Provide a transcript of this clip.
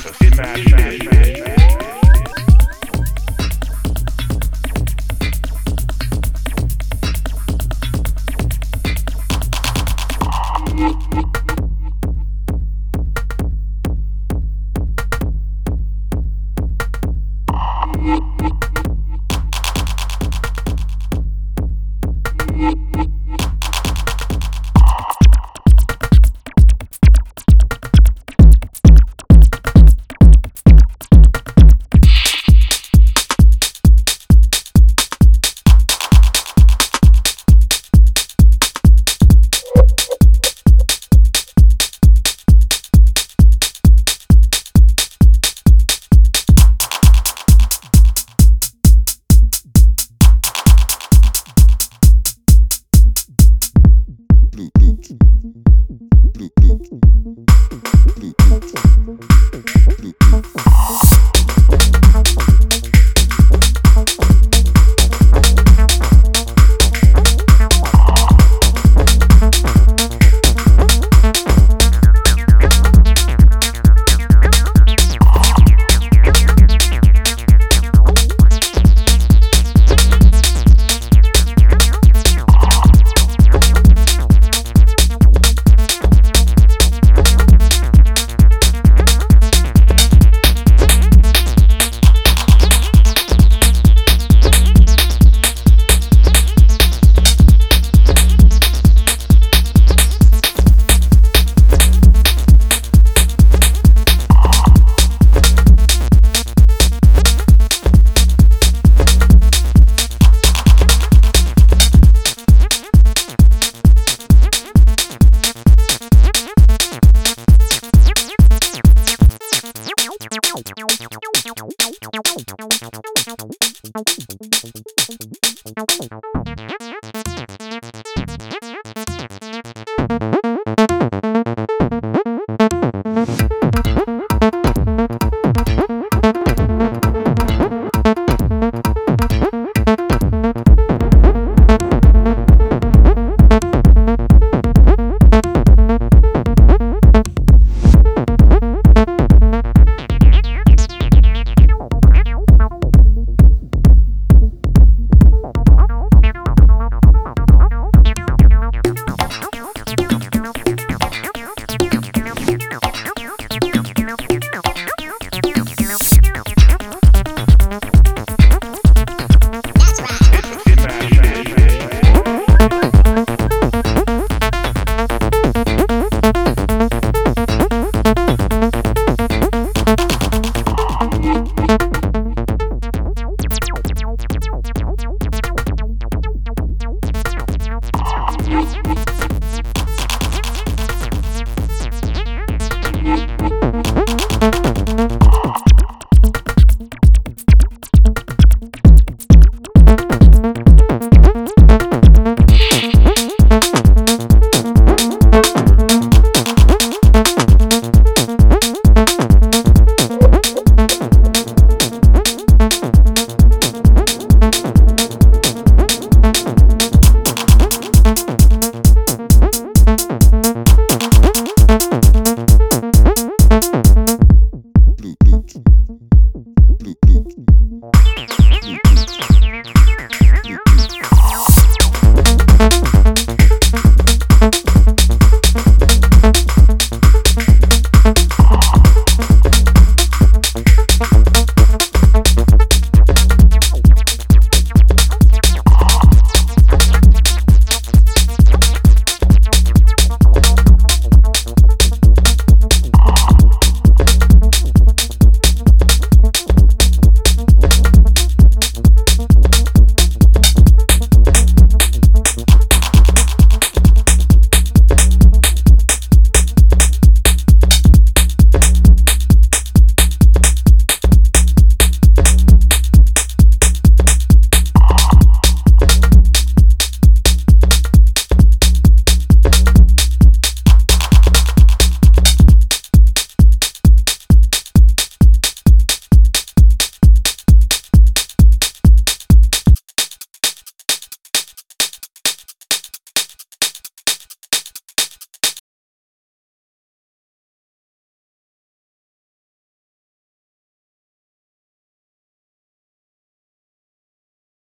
So smash, smash, smash, smash. Blue, blue, blue.